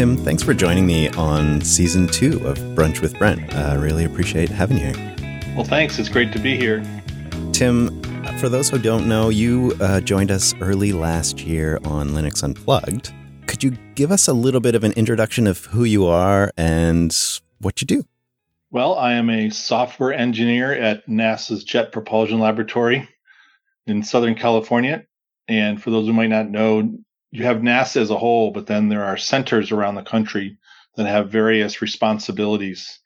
Tim, thanks for joining me on season two of Brunch with Brent. I uh, really appreciate having you here. Well, thanks. It's great to be here. Tim, for those who don't know, you uh, joined us early last year on Linux Unplugged. Could you give us a little bit of an introduction of who you are and what you do? Well, I am a software engineer at NASA's Jet Propulsion Laboratory in Southern California. And for those who might not know, you have NASA as a whole, but then there are centers around the country that have various responsibilities.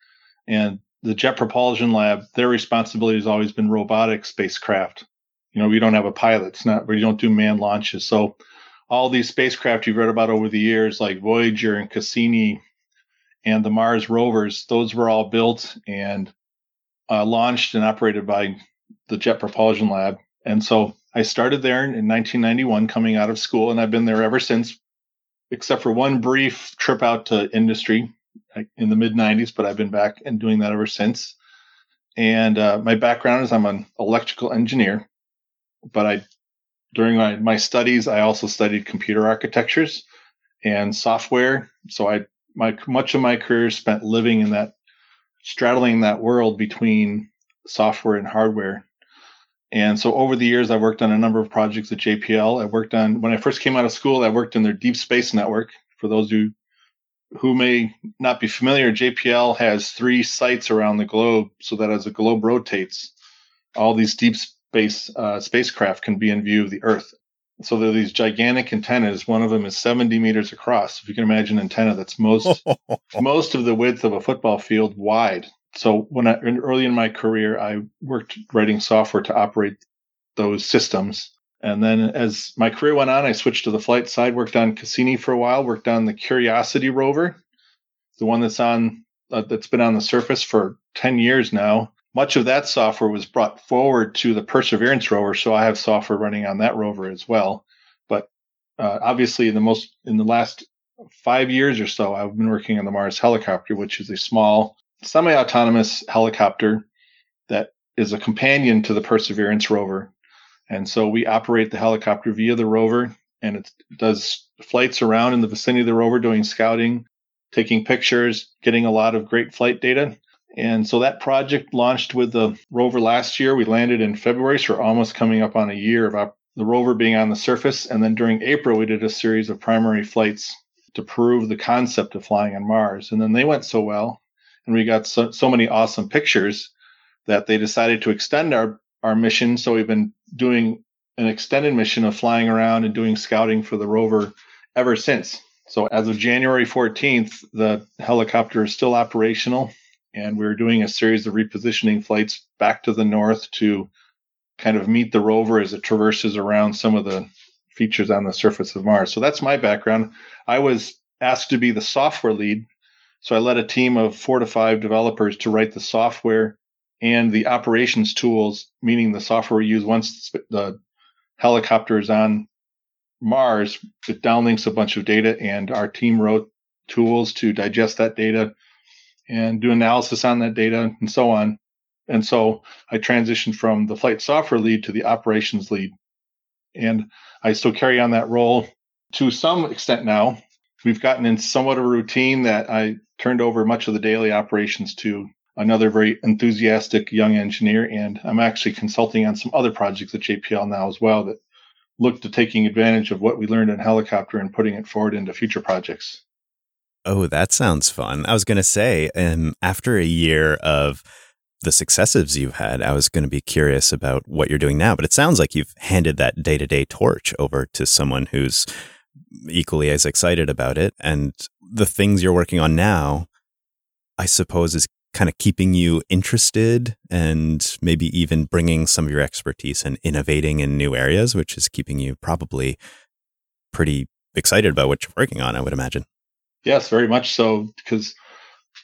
And the Jet Propulsion Lab, their responsibility has always been robotic spacecraft. You know, we don't have a pilot, it's not, we don't do manned launches. So all these spacecraft you've read about over the years, like Voyager and Cassini and the Mars rovers, those were all built and uh, launched and operated by the Jet Propulsion Lab. And so I started there in 1991 coming out of school, and I've been there ever since, except for one brief trip out to industry in the mid 90s, but I've been back and doing that ever since. And uh, my background is I'm an electrical engineer, but I during my, my studies I also studied computer architectures and software. So I my much of my career spent living in that straddling that world between software and hardware and so over the years, I worked on a number of projects at JPL. I worked on, when I first came out of school, I worked in their deep space network. For those who, who may not be familiar, JPL has three sites around the globe so that as the globe rotates, all these deep space uh, spacecraft can be in view of the Earth. So there are these gigantic antennas. One of them is 70 meters across. If you can imagine an antenna that's most most of the width of a football field wide so when I early in my career, I worked writing software to operate those systems. And then as my career went on, I switched to the flight side, worked on Cassini for a while, worked on the Curiosity rover, the one that's on uh, that's been on the surface for 10 years now. Much of that software was brought forward to the Perseverance rover, so I have software running on that rover as well. But uh, obviously, the most in the last five years or so, I've been working on the Mars helicopter, which is a small semi autonomous helicopter that is a companion to the Perseverance rover. And so we operate the helicopter via the rover, and it does flights around in the vicinity of the rover doing scouting, taking pictures, getting a lot of great flight data. And so that project launched with the rover last year. We landed in February, so we're almost coming up on a year of op- the rover being on the surface. And then during April, we did a series of primary flights to prove the concept of flying on Mars. And then they went so well and we got so, so many awesome pictures that they decided to extend our our mission. So we've been doing an extended mission of flying around and doing scouting for the rover ever since. So as of January 14th, the helicopter is still operational, and we're doing a series of repositioning flights back to the north to kind of meet the rover as it traverses around some of the features on the surface of Mars. So that's my background. I was asked to be the software lead so I led a team of four to five developers to write the software and the operations tools, meaning the software we use once the helicopter is on Mars, it downlinks a bunch of data, and our team wrote tools to digest that data and do analysis on that data and so on. And so I transitioned from the flight software lead to the operations lead. And I still carry on that role to some extent now. We've gotten in somewhat of a routine that I turned over much of the daily operations to another very enthusiastic young engineer. And I'm actually consulting on some other projects at JPL now as well that look to taking advantage of what we learned in helicopter and putting it forward into future projects. Oh, that sounds fun. I was going to say, um, after a year of the successes you've had, I was going to be curious about what you're doing now. But it sounds like you've handed that day to day torch over to someone who's equally as excited about it. And the things you're working on now, I suppose, is kind of keeping you interested and maybe even bringing some of your expertise and innovating in new areas, which is keeping you probably pretty excited about what you're working on, I would imagine. Yes, very much so, because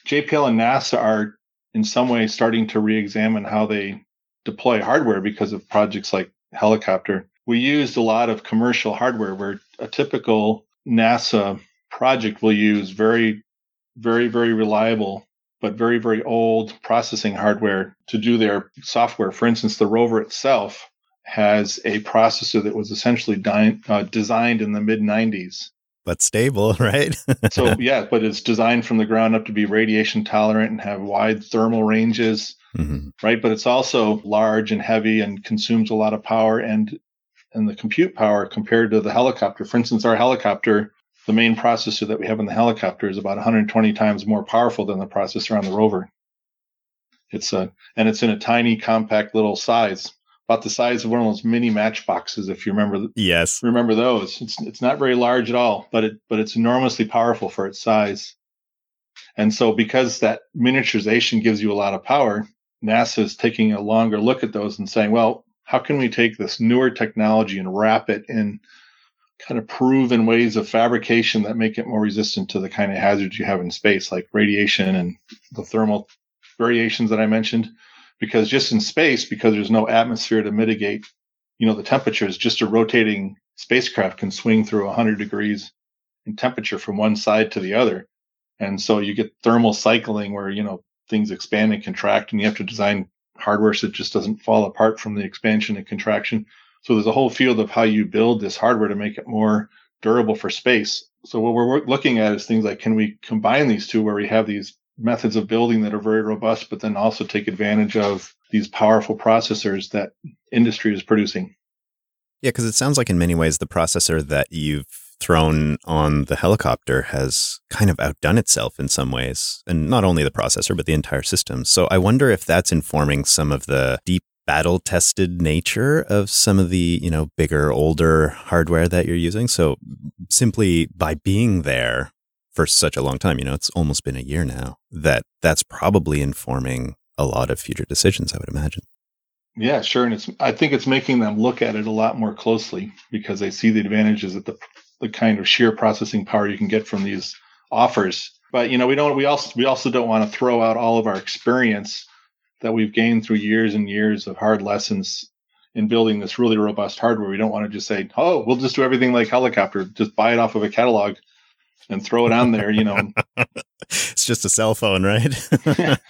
JPL and NASA are in some way starting to re examine how they deploy hardware because of projects like helicopter. We used a lot of commercial hardware where a typical NASA project will use very, very, very reliable, but very, very old processing hardware to do their software. For instance, the rover itself has a processor that was essentially di- uh, designed in the mid 90s but stable, right? so yeah, but it's designed from the ground up to be radiation tolerant and have wide thermal ranges, mm-hmm. right? But it's also large and heavy and consumes a lot of power and and the compute power compared to the helicopter. For instance, our helicopter, the main processor that we have in the helicopter is about 120 times more powerful than the processor on the rover. It's a and it's in a tiny, compact little size about the size of one of those mini matchboxes, if you remember. Yes, remember those. It's it's not very large at all, but it but it's enormously powerful for its size. And so, because that miniaturization gives you a lot of power, NASA is taking a longer look at those and saying, well, how can we take this newer technology and wrap it in kind of proven ways of fabrication that make it more resistant to the kind of hazards you have in space, like radiation and the thermal variations that I mentioned? because just in space, because there's no atmosphere to mitigate, you know, the temperatures, just a rotating spacecraft can swing through 100 degrees in temperature from one side to the other. And so you get thermal cycling where, you know, things expand and contract and you have to design hardware so it just doesn't fall apart from the expansion and contraction. So there's a whole field of how you build this hardware to make it more durable for space. So what we're looking at is things like can we combine these two where we have these methods of building that are very robust, but then also take advantage of these powerful processors that industry is producing. Yeah, because it sounds like in many ways the processor that you've thrown on the helicopter has kind of outdone itself in some ways. And not only the processor, but the entire system. So I wonder if that's informing some of the deep battle tested nature of some of the, you know, bigger, older hardware that you're using. So simply by being there, for such a long time. You know, it's almost been a year now that that's probably informing a lot of future decisions, I would imagine. Yeah, sure. And it's, I think it's making them look at it a lot more closely because they see the advantages that the, the kind of sheer processing power you can get from these offers. But, you know, we don't, we also, we also don't want to throw out all of our experience that we've gained through years and years of hard lessons in building this really robust hardware. We don't want to just say, oh, we'll just do everything like helicopter, just buy it off of a catalog and throw it on there, you know. it's just a cell phone, right?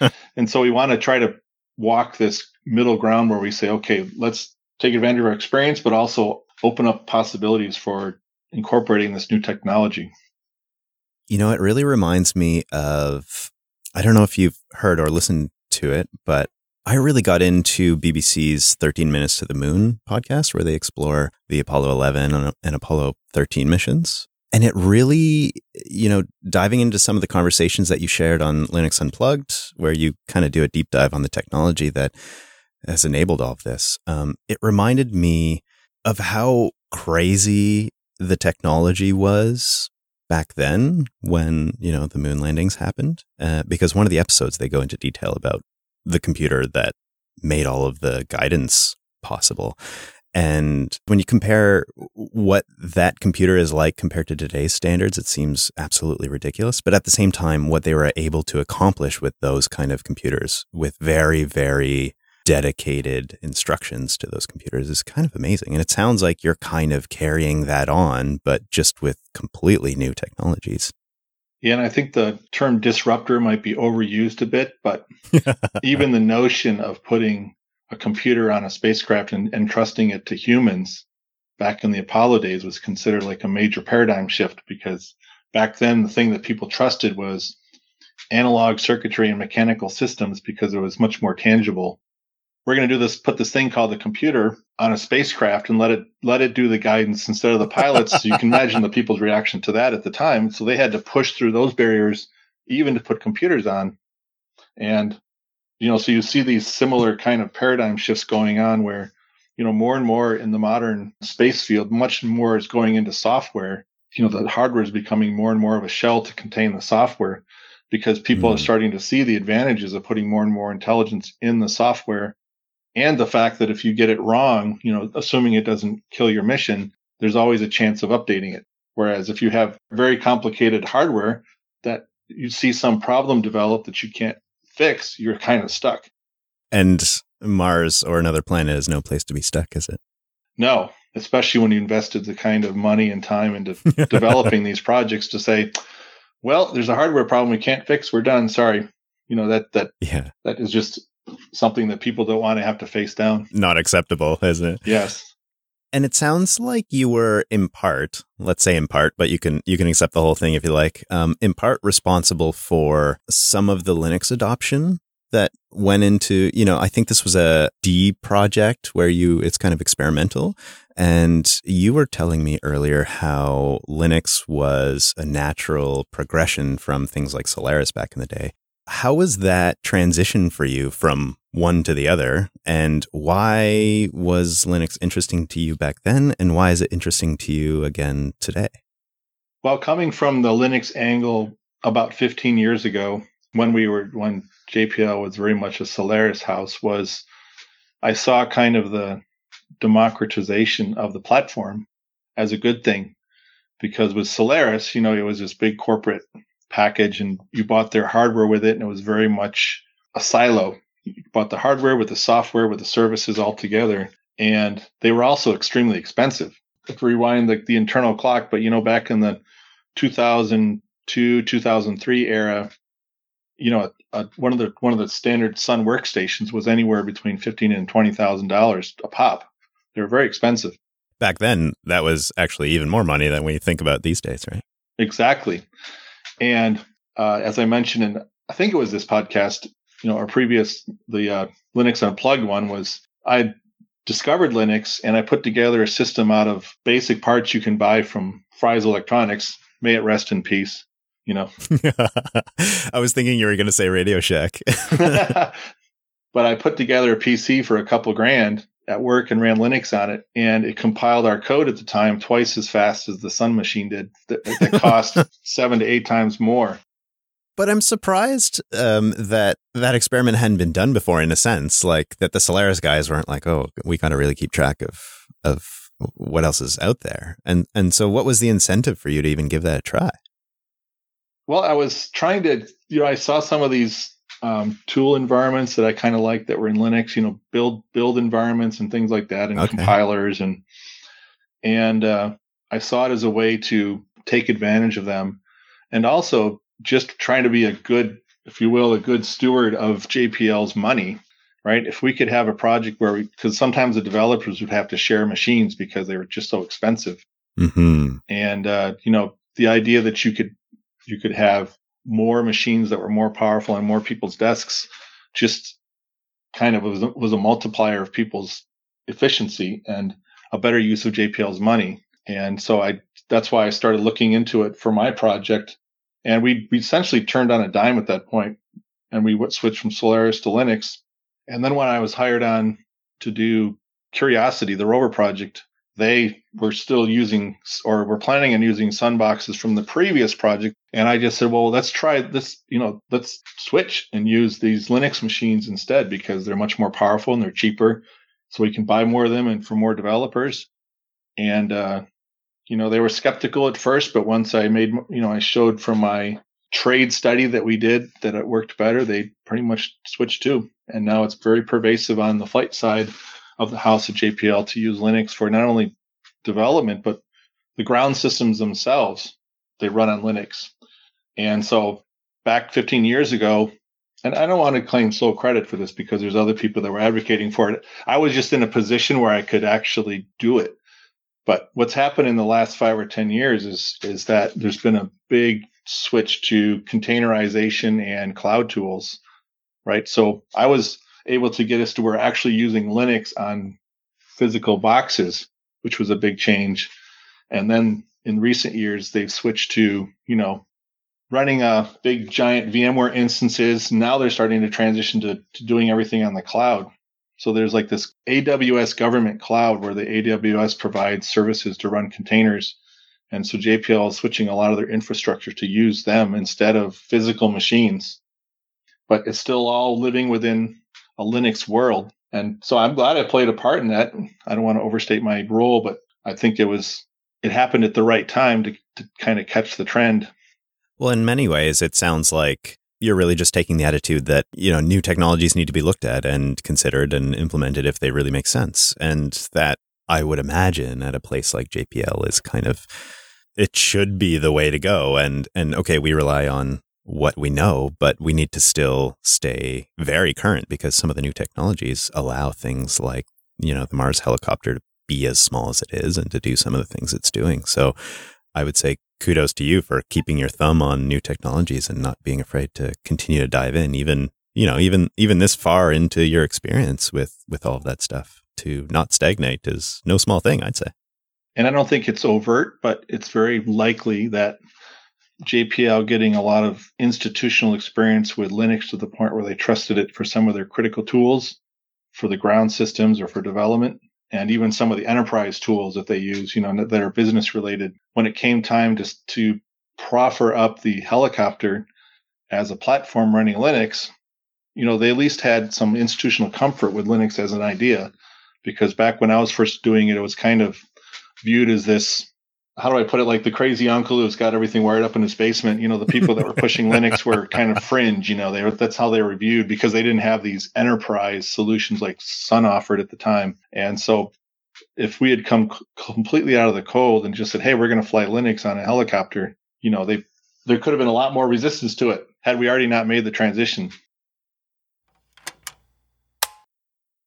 and so we want to try to walk this middle ground where we say, okay, let's take advantage of our experience, but also open up possibilities for incorporating this new technology. You know, it really reminds me of I don't know if you've heard or listened to it, but I really got into BBC's 13 Minutes to the Moon podcast, where they explore the Apollo 11 and Apollo 13 missions. And it really, you know, diving into some of the conversations that you shared on Linux Unplugged, where you kind of do a deep dive on the technology that has enabled all of this, um, it reminded me of how crazy the technology was back then when, you know, the moon landings happened. Uh, because one of the episodes, they go into detail about the computer that made all of the guidance possible. And when you compare what that computer is like compared to today's standards, it seems absolutely ridiculous. But at the same time, what they were able to accomplish with those kind of computers with very, very dedicated instructions to those computers is kind of amazing. And it sounds like you're kind of carrying that on, but just with completely new technologies. Yeah, and I think the term disruptor might be overused a bit, but even the notion of putting a computer on a spacecraft and, and trusting it to humans back in the Apollo days was considered like a major paradigm shift because back then the thing that people trusted was analog circuitry and mechanical systems because it was much more tangible. We're going to do this, put this thing called the computer on a spacecraft and let it let it do the guidance instead of the pilots. so you can imagine the people's reaction to that at the time. So they had to push through those barriers even to put computers on. And you know, so you see these similar kind of paradigm shifts going on where, you know, more and more in the modern space field, much more is going into software. You know, the hardware is becoming more and more of a shell to contain the software because people mm. are starting to see the advantages of putting more and more intelligence in the software and the fact that if you get it wrong, you know, assuming it doesn't kill your mission, there's always a chance of updating it. Whereas if you have very complicated hardware that you see some problem develop that you can't fix, you're kind of stuck. And Mars or another planet is no place to be stuck, is it? No, especially when you invested the kind of money and time into developing these projects to say, well, there's a hardware problem we can't fix. We're done. Sorry. You know, that, that, yeah, that is just something that people don't want to have to face down. Not acceptable, isn't it? Yes. And it sounds like you were in part, let's say in part, but you can you can accept the whole thing if you like. Um, in part responsible for some of the Linux adoption that went into, you know, I think this was a D project where you it's kind of experimental. And you were telling me earlier how Linux was a natural progression from things like Solaris back in the day. How was that transition for you from one to the other? And why was Linux interesting to you back then? And why is it interesting to you again today? Well, coming from the Linux angle about 15 years ago, when we were, when JPL was very much a Solaris house, was I saw kind of the democratization of the platform as a good thing because with Solaris, you know, it was this big corporate package and you bought their hardware with it and it was very much a silo. You bought the hardware with the software with the services all together and they were also extremely expensive. If rewind the, the internal clock, but you know, back in the 2002, 2003 era, you know, one of the one of the standard Sun workstations was anywhere between fifteen and twenty thousand dollars a pop. They were very expensive. Back then, that was actually even more money than we think about these days, right? Exactly. And uh, as I mentioned and I think it was this podcast, you know, our previous, the uh, Linux Unplugged one was I discovered Linux and I put together a system out of basic parts you can buy from Fry's Electronics. May it rest in peace. You know, I was thinking you were going to say Radio Shack. but I put together a PC for a couple grand at work and ran Linux on it, and it compiled our code at the time twice as fast as the Sun machine did. That, that cost seven to eight times more. But I'm surprised um, that that experiment hadn't been done before. In a sense, like that the Solaris guys weren't like, "Oh, we got to really keep track of of what else is out there." And and so, what was the incentive for you to even give that a try? Well, I was trying to, you know, I saw some of these um, tool environments that I kind of like that were in Linux, you know, build build environments and things like that, and okay. compilers and and uh, I saw it as a way to take advantage of them, and also just trying to be a good, if you will, a good steward of JPL's money. Right? If we could have a project where we, because sometimes the developers would have to share machines because they were just so expensive, mm-hmm. and uh, you know, the idea that you could you could have more machines that were more powerful on more people's desks just kind of was, was a multiplier of people's efficiency and a better use of JPL's money. And so I that's why I started looking into it for my project. And we, we essentially turned on a dime at that point and we switched from Solaris to Linux. And then when I was hired on to do Curiosity, the rover project, they were still using or were planning on using sun boxes from the previous project. And i just said well let's try this you know let's switch and use these linux machines instead because they're much more powerful and they're cheaper. So we can buy more of them and for more developers. And uh, you know they were skeptical at first but once i made you know i showed from my trade study that we did that it worked better they pretty much switched to and now it's very pervasive on the flight side of the house at JPL to use Linux for not only development, but the ground systems themselves. They run on Linux. And so back 15 years ago, and I don't want to claim sole credit for this because there's other people that were advocating for it. I was just in a position where I could actually do it. But what's happened in the last five or 10 years is, is that there's been a big switch to containerization and cloud tools, right? So I was able to get us to where actually using Linux on physical boxes, which was a big change. And then in recent years, they've switched to, you know, running a big giant VMware instances. Now they're starting to transition to, to doing everything on the cloud. So there's like this AWS government cloud where the AWS provides services to run containers. And so JPL is switching a lot of their infrastructure to use them instead of physical machines. But it's still all living within a Linux world. And so I'm glad I played a part in that. I don't want to overstate my role, but I think it was it happened at the right time to, to kind of catch the trend. Well, in many ways, it sounds like you're really just taking the attitude that you know new technologies need to be looked at and considered and implemented if they really make sense, and that I would imagine at a place like JPL is kind of it should be the way to go. And and okay, we rely on what we know, but we need to still stay very current because some of the new technologies allow things like, you know, the Mars helicopter to be as small as it is and to do some of the things it's doing. So I would say kudos to you for keeping your thumb on new technologies and not being afraid to continue to dive in, even, you know, even, even this far into your experience with, with all of that stuff to not stagnate is no small thing, I'd say. And I don't think it's overt, but it's very likely that JPL getting a lot of institutional experience with Linux to the point where they trusted it for some of their critical tools for the ground systems or for development and even some of the enterprise tools that they use, you know, that are business related. When it came time to, to proffer up the helicopter as a platform running Linux, you know, they at least had some institutional comfort with Linux as an idea because back when I was first doing it, it was kind of viewed as this how do I put it? Like the crazy uncle who's got everything wired up in his basement. You know, the people that were pushing Linux were kind of fringe. You know, they were, that's how they were viewed because they didn't have these enterprise solutions like Sun offered at the time. And so, if we had come c- completely out of the cold and just said, "Hey, we're going to fly Linux on a helicopter," you know, they there could have been a lot more resistance to it had we already not made the transition.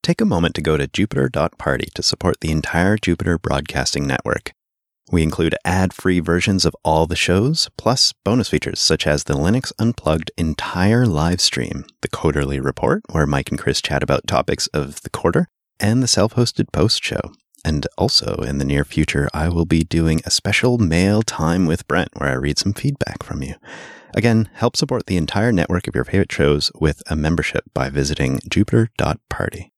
Take a moment to go to Jupiter.party to support the entire Jupiter Broadcasting Network. We include ad free versions of all the shows, plus bonus features such as the Linux Unplugged entire live stream, the Quarterly Report, where Mike and Chris chat about topics of the quarter, and the self hosted post show. And also, in the near future, I will be doing a special mail time with Brent where I read some feedback from you. Again, help support the entire network of your favorite shows with a membership by visiting jupiter.party.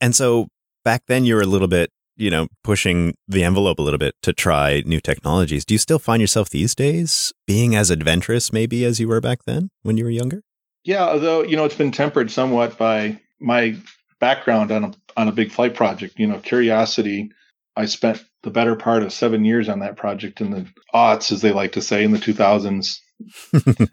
And so back then you were a little bit, you know, pushing the envelope a little bit to try new technologies. Do you still find yourself these days being as adventurous maybe as you were back then when you were younger? Yeah, although, you know, it's been tempered somewhat by my background on a on a big flight project. You know, Curiosity, I spent the better part of seven years on that project in the aughts, as they like to say, in the 2000s.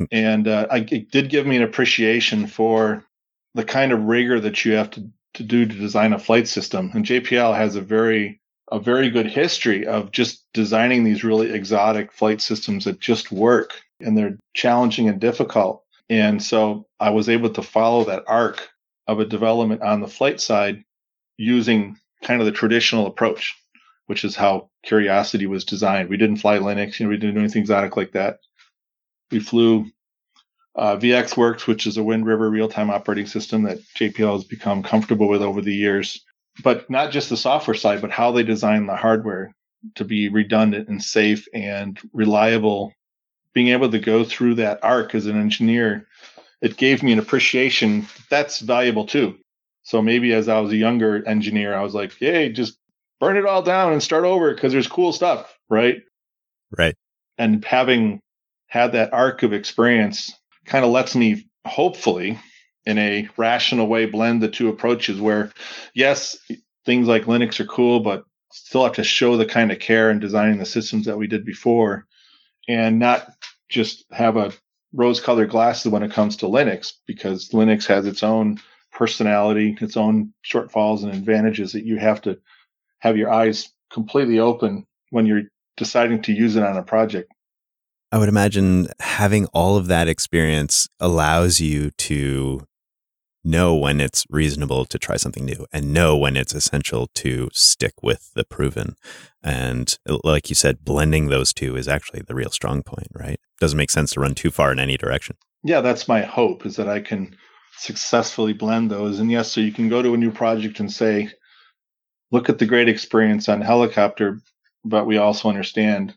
and uh, I, it did give me an appreciation for the kind of rigor that you have to to do to design a flight system. And JPL has a very a very good history of just designing these really exotic flight systems that just work and they're challenging and difficult. And so I was able to follow that arc of a development on the flight side using kind of the traditional approach, which is how Curiosity was designed. We didn't fly Linux, you know, we didn't do anything exotic like that. We flew uh, VxWorks, which is a Wind River real time operating system that JPL has become comfortable with over the years. But not just the software side, but how they design the hardware to be redundant and safe and reliable. Being able to go through that arc as an engineer, it gave me an appreciation that's valuable too. So maybe as I was a younger engineer, I was like, "Hey, just burn it all down and start over because there's cool stuff, right?" Right. And having had that arc of experience kind of lets me hopefully in a rational way blend the two approaches where yes things like linux are cool but still have to show the kind of care in designing the systems that we did before and not just have a rose colored glasses when it comes to linux because linux has its own personality its own shortfalls and advantages that you have to have your eyes completely open when you're deciding to use it on a project I would imagine having all of that experience allows you to know when it's reasonable to try something new and know when it's essential to stick with the proven. And uh, like you said, blending those two is actually the real strong point, right? Doesn't make sense to run too far in any direction. Yeah, that's my hope is that I can successfully blend those. And yes, so you can go to a new project and say, look at the great experience on helicopter, but we also understand.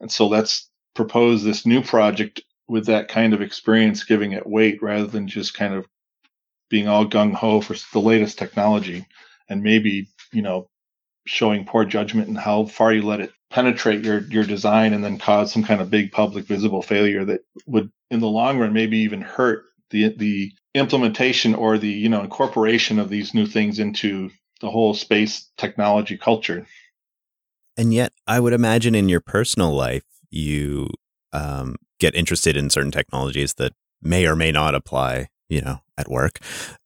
And so let's propose this new project with that kind of experience, giving it weight rather than just kind of being all gung ho for the latest technology and maybe, you know, showing poor judgment and how far you let it penetrate your, your design and then cause some kind of big public visible failure that would in the long run maybe even hurt the the implementation or the you know incorporation of these new things into the whole space technology culture. And yet I would imagine in your personal life you um, get interested in certain technologies that may or may not apply, you know, at work.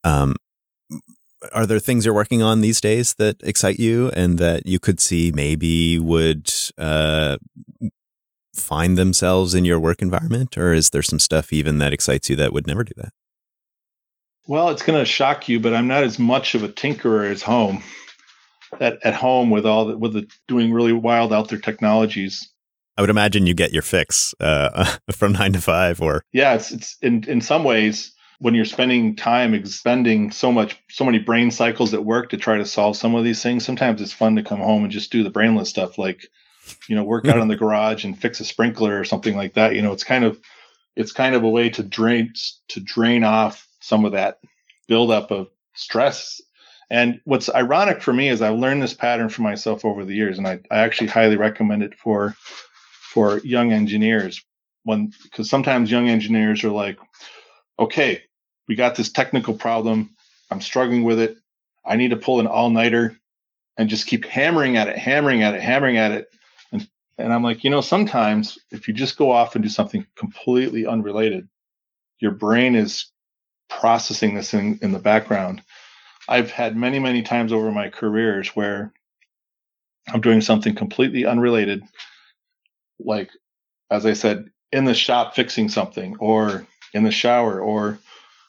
Um, are there things you're working on these days that excite you and that you could see maybe would uh, find themselves in your work environment? Or is there some stuff even that excites you that would never do that? Well, it's going to shock you, but I'm not as much of a tinkerer as home. At, at home with all the, with the doing really wild out there technologies. I would imagine you get your fix uh, from nine to five, or yeah, it's it's in in some ways when you're spending time expending so much so many brain cycles at work to try to solve some of these things. Sometimes it's fun to come home and just do the brainless stuff, like you know, work out in the garage and fix a sprinkler or something like that. You know, it's kind of it's kind of a way to drain to drain off some of that buildup of stress. And what's ironic for me is I've learned this pattern for myself over the years, and I, I actually highly recommend it for for young engineers. When because sometimes young engineers are like, okay, we got this technical problem. I'm struggling with it. I need to pull an all nighter and just keep hammering at it, hammering at it, hammering at it. And, and I'm like, you know, sometimes if you just go off and do something completely unrelated, your brain is processing this in, in the background. I've had many, many times over my careers where I'm doing something completely unrelated, like, as I said, in the shop fixing something or in the shower or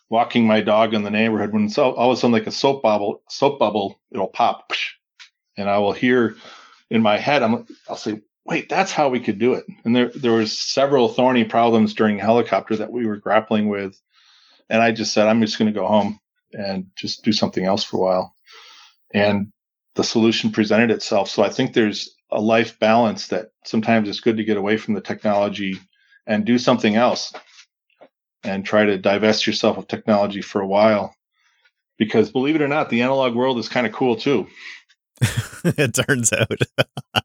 walking my dog in the neighborhood when it's all, all of a sudden like a soap bubble, soap bubble, it'll pop and I will hear in my head, I'm, I'll say, wait, that's how we could do it. And there, there was several thorny problems during helicopter that we were grappling with and I just said, I'm just going to go home and just do something else for a while. And the solution presented itself. So I think there's a life balance that sometimes it's good to get away from the technology and do something else and try to divest yourself of technology for a while. Because believe it or not, the analog world is kind of cool too. it turns out.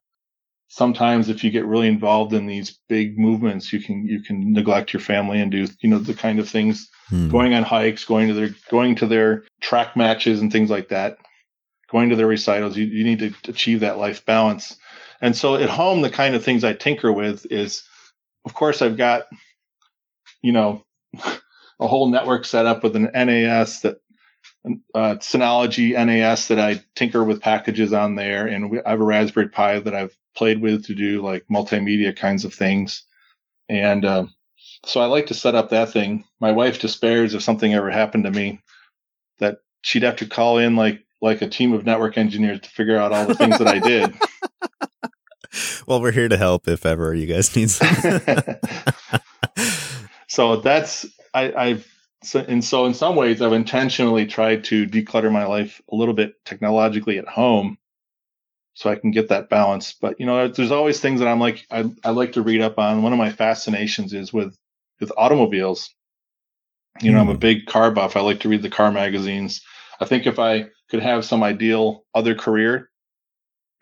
sometimes if you get really involved in these big movements you can you can neglect your family and do you know the kind of things hmm. going on hikes going to their going to their track matches and things like that going to their recitals you, you need to achieve that life balance and so at home the kind of things i tinker with is of course i've got you know a whole network set up with an nas that uh, Synology NAS that I tinker with packages on there, and I have a Raspberry Pi that I've played with to do like multimedia kinds of things. And uh, so I like to set up that thing. My wife despairs if something ever happened to me that she'd have to call in like like a team of network engineers to figure out all the things that I did. well, we're here to help if ever you guys need something. so that's I, I've so, and so in some ways I've intentionally tried to declutter my life a little bit technologically at home so I can get that balance. But you know, there's always things that I'm like I, I like to read up on. One of my fascinations is with with automobiles. You know, mm. I'm a hmm. big car buff. I like to read the car magazines. I think if I could have some ideal other career,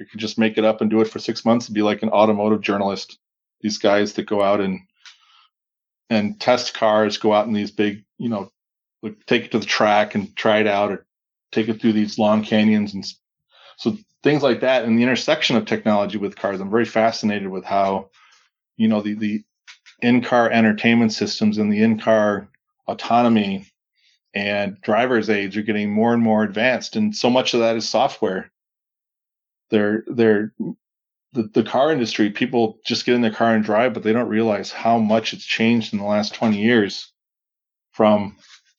I could just make it up and do it for six months and be like an automotive journalist. These guys that go out and and test cars, go out in these big, you know, take it to the track and try it out, or take it through these long canyons and so things like that and the intersection of technology with cars. I'm very fascinated with how, you know, the, the in-car entertainment systems and the in-car autonomy and driver's aids are getting more and more advanced. And so much of that is software. They're, they're, the, the car industry, people just get in their car and drive, but they don't realize how much it's changed in the last 20 years from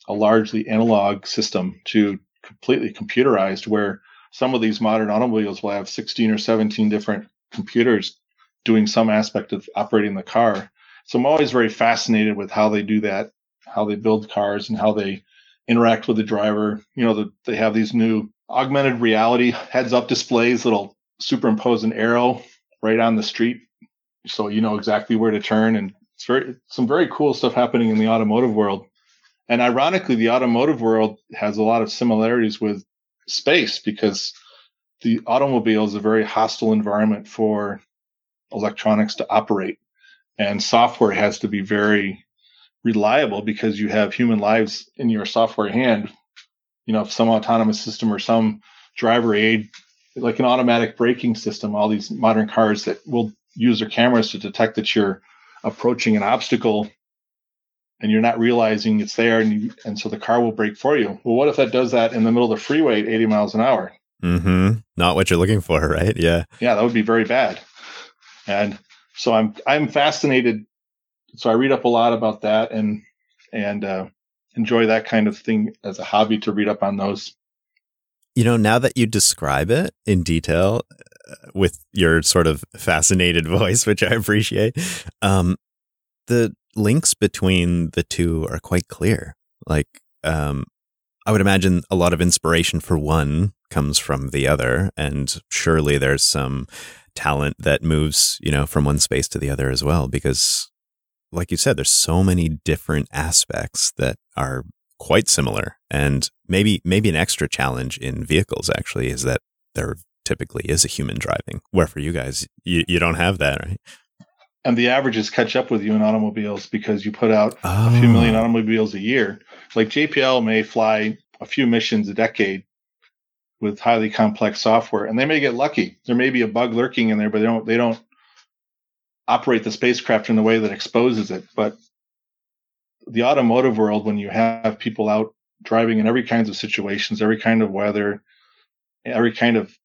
a largely analog system to completely computerized where some of these modern automobiles will have 16 or 17 different computers doing some aspect of operating the car. So I'm always very fascinated with how they do that, how they build cars and how they interact with the driver. You know, the, they have these new augmented reality heads up displays that'll superimpose an arrow right on the street. So you know exactly where to turn. And it's very, some very cool stuff happening in the automotive world. And ironically, the automotive world has a lot of similarities with space because the automobile is a very hostile environment for electronics to operate. And software has to be very reliable because you have human lives in your software hand. You know, if some autonomous system or some driver aid, like an automatic braking system, all these modern cars that will use their cameras to detect that you're approaching an obstacle and you're not realizing it's there and you, and so the car will brake for you. Well, what if that does that in the middle of the freeway at 80 miles an hour? Mm-hmm. Not what you're looking for, right? Yeah. Yeah, that would be very bad. And so I'm I'm fascinated. So I read up a lot about that and and uh, enjoy that kind of thing as a hobby to read up on those. You know, now that you describe it in detail uh, with your sort of fascinated voice, which I appreciate, um, the links between the two are quite clear. Like, um, I would imagine a lot of inspiration for one comes from the other, and surely there's some talent that moves, you know, from one space to the other as well. Because, like you said, there's so many different aspects that are quite similar. And maybe maybe an extra challenge in vehicles actually is that there typically is a human driving. Where for you guys, you, you don't have that, right? And the averages catch up with you in automobiles because you put out oh. a few oh. million automobiles a year. Like JPL may fly a few missions a decade with highly complex software, and they may get lucky. There may be a bug lurking in there, but they don't they don't operate the spacecraft in a way that exposes it. But the automotive world, when you have people out driving in every kinds of situations, every kind of weather, every kind of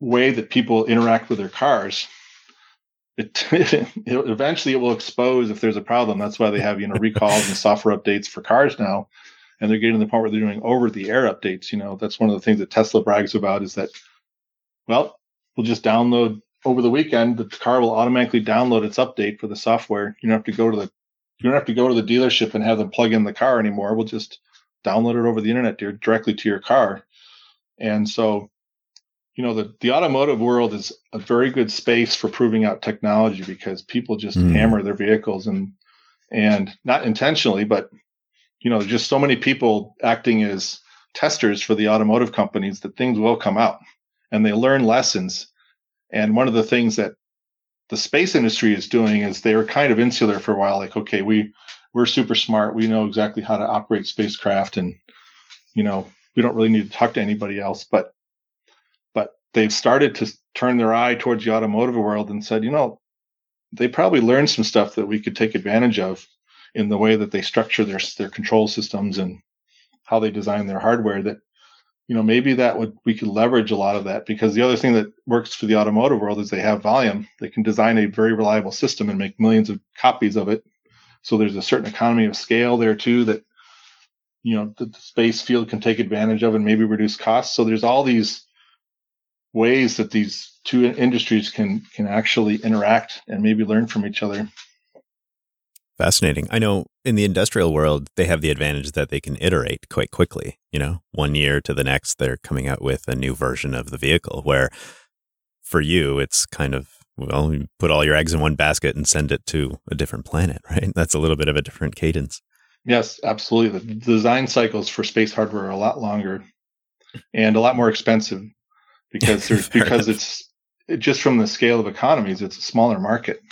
way that people interact with their cars, it, it, eventually it will expose if there's a problem. That's why they have you know recalls and software updates for cars now, and they're getting to the point where they're doing over-the-air updates. You know, that's one of the things that Tesla brags about is that, well, we'll just download over the weekend. The car will automatically download its update for the software. You don't have to go to the you don't have to go to the dealership and have them plug in the car anymore. We'll just download it over the internet directly to your car. And so, you know, the, the automotive world is a very good space for proving out technology because people just mm. hammer their vehicles and and not intentionally, but you know, there's just so many people acting as testers for the automotive companies that things will come out and they learn lessons. And one of the things that the space industry is doing is they were kind of insular for a while. Like, okay, we we're super smart. We know exactly how to operate spacecraft, and you know we don't really need to talk to anybody else. But but they've started to turn their eye towards the automotive world and said, you know, they probably learned some stuff that we could take advantage of in the way that they structure their their control systems and how they design their hardware that you know maybe that would we could leverage a lot of that because the other thing that works for the automotive world is they have volume. They can design a very reliable system and make millions of copies of it. So there's a certain economy of scale there too that you know the, space field can take advantage of and maybe reduce costs. So there's all these ways that these two industries can can actually interact and maybe learn from each other Fascinating. I know in the industrial world, they have the advantage that they can iterate quite quickly. You know, one year to the next, they're coming out with a new version of the vehicle. Where for you, it's kind of, well, you put all your eggs in one basket and send it to a different planet, right? That's a little bit of a different cadence. Yes, absolutely. The design cycles for space hardware are a lot longer and a lot more expensive because there's because enough. it's just from the scale of economies, it's a smaller market.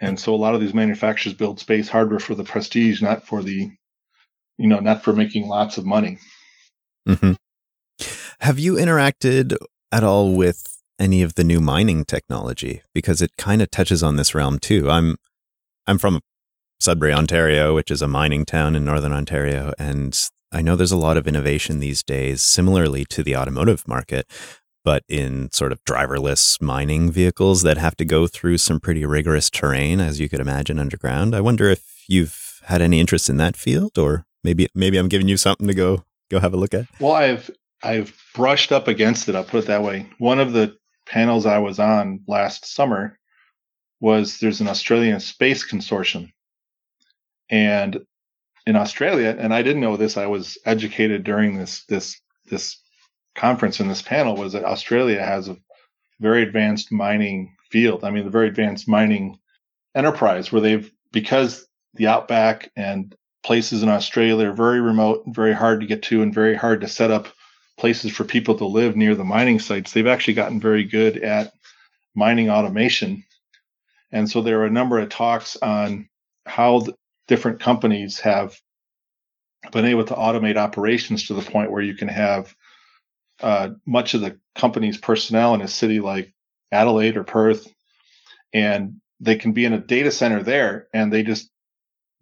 And so a lot of these manufacturers build space hardware for the prestige, not for the, you know, not for making lots of money. Mm-hmm. Have you interacted at all with any of the new mining technology? Because it kind of touches on this realm too. I'm, I'm from Sudbury, Ontario, which is a mining town in northern Ontario, and I know there's a lot of innovation these days, similarly to the automotive market, but in sort of driverless mining vehicles that have to go through some pretty rigorous terrain, as you could imagine underground. I wonder if you've had any interest in that field, or maybe maybe I'm giving you something to go go have a look at. Well, I've I've brushed up against it. I'll put it that way. One of the panels I was on last summer was there's an Australian space consortium, and in Australia, and I didn't know this. I was educated during this this this conference in this panel was that Australia has a very advanced mining field. I mean, the very advanced mining enterprise where they've, because the outback and places in Australia are very remote and very hard to get to and very hard to set up places for people to live near the mining sites, they've actually gotten very good at mining automation. And so there are a number of talks on how different companies have been able to automate operations to the point where you can have uh, much of the company's personnel in a city like Adelaide or Perth, and they can be in a data center there and they just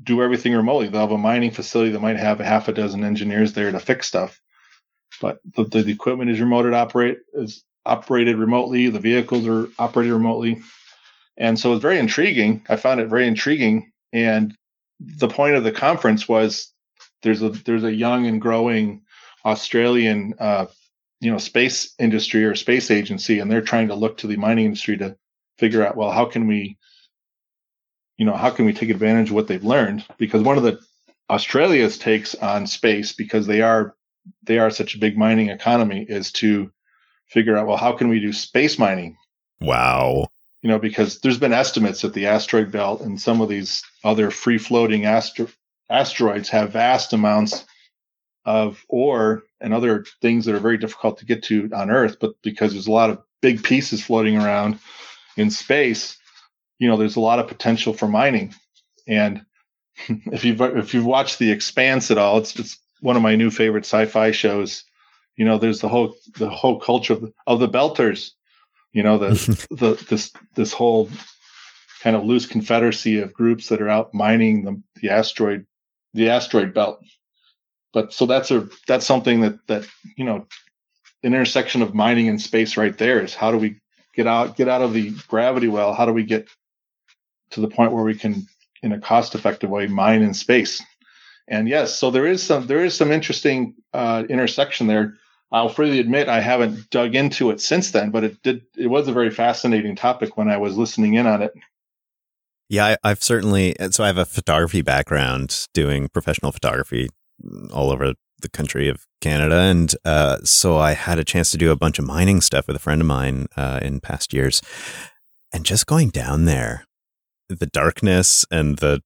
do everything remotely. They'll have a mining facility that might have a half a dozen engineers there to fix stuff, but the, the equipment is remote operate is operated remotely. The vehicles are operated remotely, and so it's very intriguing. I found it very intriguing, and the point of the conference was there's a there's a young and growing Australian uh, you know space industry or space agency, and they're trying to look to the mining industry to figure out well how can we you know how can we take advantage of what they've learned? Because one of the Australia's takes on space because they are they are such a big mining economy is to figure out well how can we do space mining? Wow. You know because there's been estimates that the asteroid belt and some of these other free floating astro- asteroids have vast amounts of ore and other things that are very difficult to get to on earth but because there's a lot of big pieces floating around in space you know there's a lot of potential for mining. And if you've if you've watched the expanse at all it's it's one of my new favorite sci-fi shows. You know there's the whole the whole culture of the, of the belters you know the the this this whole kind of loose confederacy of groups that are out mining the, the asteroid the asteroid belt but so that's a that's something that that you know an intersection of mining and space right there is how do we get out get out of the gravity well? How do we get to the point where we can in a cost effective way mine in space? And yes so there is some there is some interesting uh, intersection there. I'll freely admit i haven't dug into it since then but it did it was a very fascinating topic when i was listening in on it. Yeah I, i've certainly so i have a photography background doing professional photography all over the country of Canada. And uh, so I had a chance to do a bunch of mining stuff with a friend of mine uh, in past years. And just going down there, the darkness and the,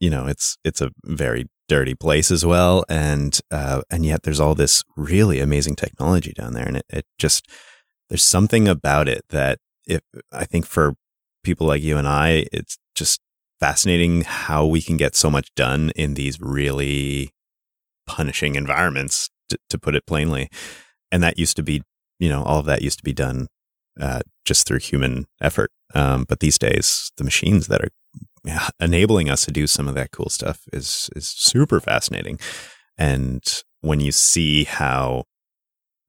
you know, it's it's a very dirty place as well. And uh, and yet there's all this really amazing technology down there. And it, it just there's something about it that if I think for people like you and I, it's just fascinating how we can get so much done in these really punishing environments, to, to put it plainly. And that used to be, you know, all of that used to be done uh, just through human effort. Um, but these days, the machines that are enabling us to do some of that cool stuff is is super fascinating. And when you see how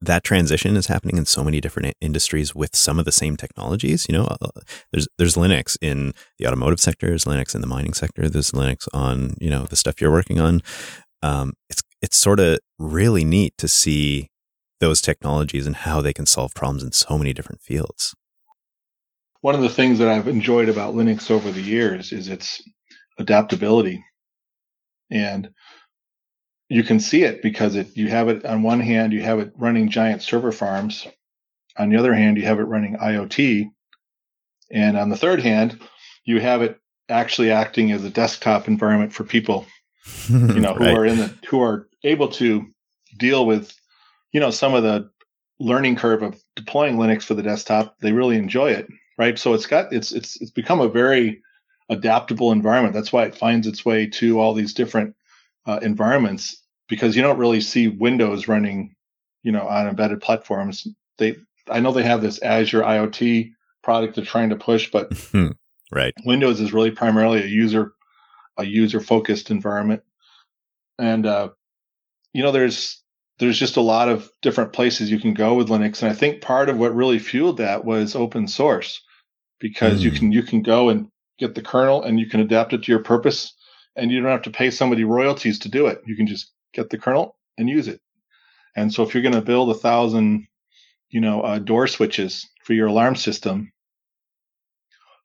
that transition is happening in so many different industries with some of the same technologies. You know, uh, there's there's Linux in the automotive sector, there's Linux in the mining sector, there's Linux on you know the stuff you're working on. Um, it's it's sort of really neat to see those technologies and how they can solve problems in so many different fields. One of the things that I've enjoyed about Linux over the years is its adaptability. And you can see it because it you have it on one hand you have it running giant server farms on the other hand you have it running IoT and on the third hand you have it actually acting as a desktop environment for people you know, who are in the who are able to deal with, you know, some of the learning curve of deploying Linux for the desktop. They really enjoy it, right? So it's got it's it's it's become a very adaptable environment. That's why it finds its way to all these different uh, environments because you don't really see Windows running, you know, on embedded platforms. They I know they have this Azure IoT product they're trying to push, but right. Windows is really primarily a user a user focused environment. And, uh, you know, there's, there's just a lot of different places you can go with Linux. And I think part of what really fueled that was open source because mm. you can, you can go and get the kernel and you can adapt it to your purpose and you don't have to pay somebody royalties to do it. You can just get the kernel and use it. And so if you're going to build a thousand, you know, uh, door switches for your alarm system,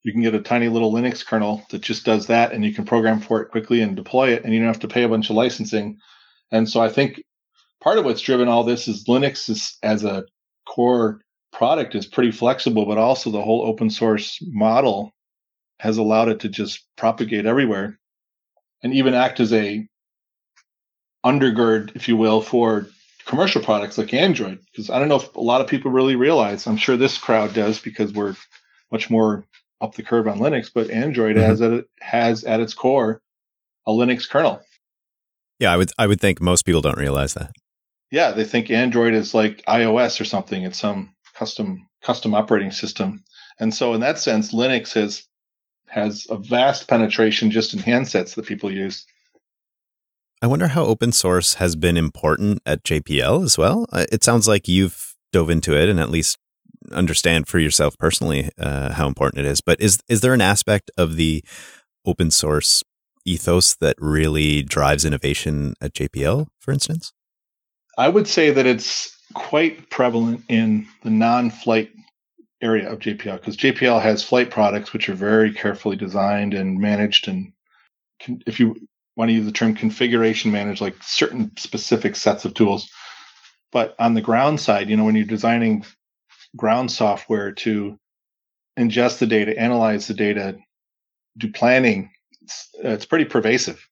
you can get a tiny little Linux kernel that just does that, and you can program for it quickly and deploy it, and you don't have to pay a bunch of licensing. And so I think part of what's driven all this is Linux is, as a core product is pretty flexible, but also the whole open source model has allowed it to just propagate everywhere and even act as a undergird, if you will, for commercial products like Android. Because I don't know if a lot of people really realize. I'm sure this crowd does because we're much more up the curve on Linux, but Android mm-hmm. has at has at its core a Linux kernel. Yeah, I would I would think most people don't realize that. Yeah, they think Android is like iOS or something. It's some custom custom operating system. And so in that sense, Linux has has a vast penetration just in handsets that people use. I wonder how open source has been important at JPL as well. Uh, it sounds like you've dove into it and at least understand for yourself personally uh, how important it is. But is is there an aspect of the open source ethos that really drives innovation at JPL, for instance? I would say that it's quite prevalent in the non-flight area of JPL because JPL has flight products which are very carefully designed and managed and if you want to use the term configuration managed like certain specific sets of tools but on the ground side you know when you're designing ground software to ingest the data analyze the data do planning it's, it's pretty pervasive.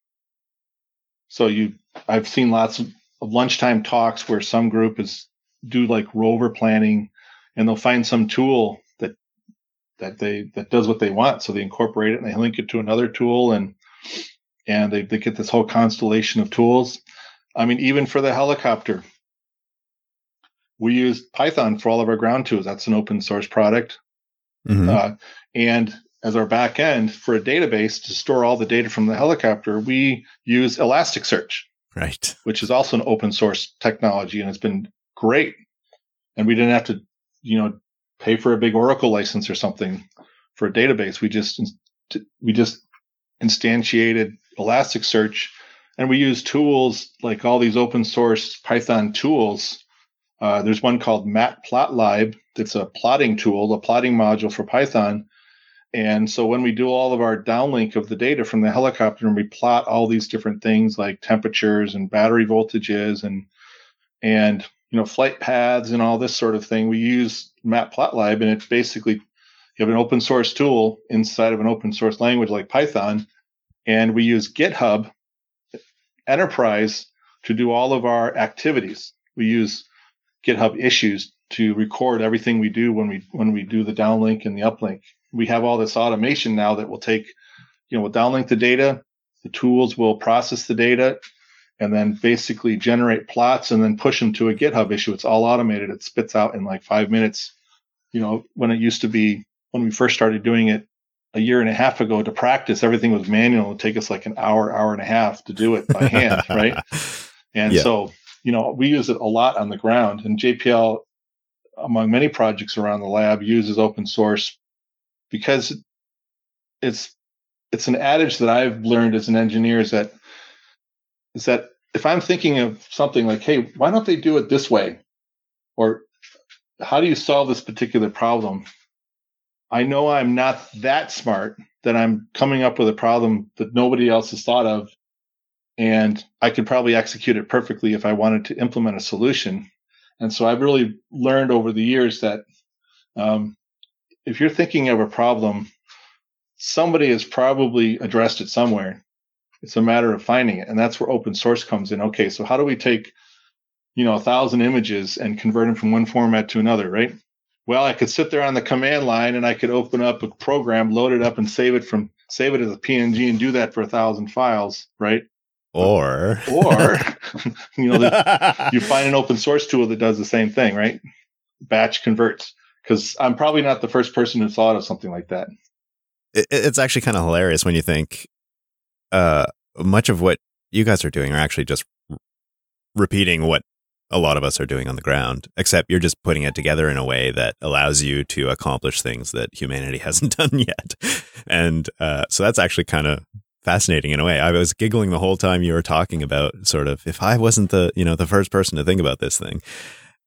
So you i've seen lots of, of lunchtime talks where some group is do like rover planning and they'll find some tool that that they that does what they want. So they incorporate it and they link it to another tool and and they, they get this whole constellation of tools. I mean even for the helicopter we use python for all of our ground tools that's an open source product mm-hmm. uh, and as our back end for a database to store all the data from the helicopter we use elasticsearch right which is also an open source technology and it's been great and we didn't have to you know pay for a big Oracle license or something for a database. We just we just instantiated Elasticsearch, and we use tools like all these open source Python tools. Uh, there's one called Matplotlib that's a plotting tool, a plotting module for Python. And so when we do all of our downlink of the data from the helicopter and we plot all these different things like temperatures and battery voltages and and you know, flight paths and all this sort of thing. We use Matplotlib, and it's basically you have an open source tool inside of an open source language like Python, and we use GitHub Enterprise to do all of our activities. We use GitHub issues to record everything we do when we when we do the downlink and the uplink. We have all this automation now that will take, you know, we'll downlink the data, the tools will process the data, and then basically generate plots and then push them to a GitHub issue. It's all automated. It spits out in like five minutes. You know, when it used to be when we first started doing it a year and a half ago to practice, everything was manual. It would take us like an hour, hour and a half to do it by hand, right? And yeah. so, you know, we use it a lot on the ground. And JPL, among many projects around the lab, uses open source because it's it's an adage that I've learned as an engineer is that is that if I'm thinking of something like, hey, why don't they do it this way? Or how do you solve this particular problem? I know I'm not that smart that I'm coming up with a problem that nobody else has thought of. And I could probably execute it perfectly if I wanted to implement a solution. And so I've really learned over the years that um, if you're thinking of a problem, somebody has probably addressed it somewhere. It's a matter of finding it. And that's where open source comes in. Okay, so how do we take, you know, a thousand images and convert them from one format to another, right? Well, I could sit there on the command line and I could open up a program, load it up and save it from save it as a PNG and do that for a thousand files, right? Or or you know, the, you find an open source tool that does the same thing, right? Batch converts. Because I'm probably not the first person who thought of something like that. It's actually kind of hilarious when you think uh, much of what you guys are doing are actually just repeating what a lot of us are doing on the ground, except you're just putting it together in a way that allows you to accomplish things that humanity hasn't done yet. And uh, so that's actually kind of fascinating in a way. I was giggling the whole time you were talking about sort of if I wasn't the, you know, the first person to think about this thing.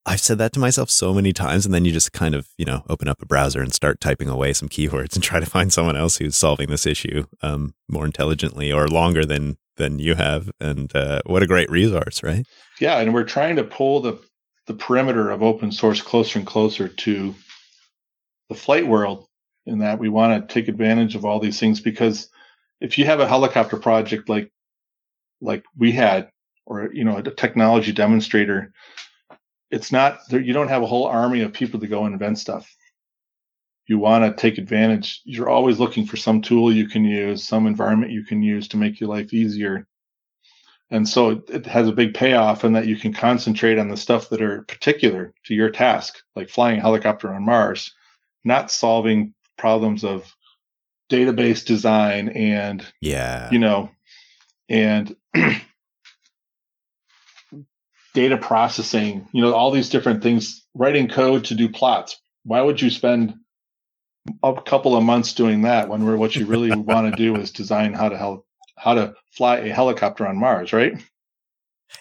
I've said that to myself so many times, and then you just kind of, you know, open up a browser and start typing away some keywords and try to find someone else who's solving this issue um, more intelligently or longer than than you have. And uh, what a great resource, right? Yeah, and we're trying to pull the the perimeter of open source closer and closer to the flight world. In that we want to take advantage of all these things because if you have a helicopter project like like we had, or you know, a technology demonstrator it's not you don't have a whole army of people to go and invent stuff. You want to take advantage. You're always looking for some tool you can use some environment you can use to make your life easier. And so it has a big payoff in that you can concentrate on the stuff that are particular to your task like flying a helicopter on mars not solving problems of database design and yeah you know and data processing, you know, all these different things, writing code to do plots. Why would you spend a couple of months doing that when we're, what you really want to do is design how to help how to fly a helicopter on Mars, right?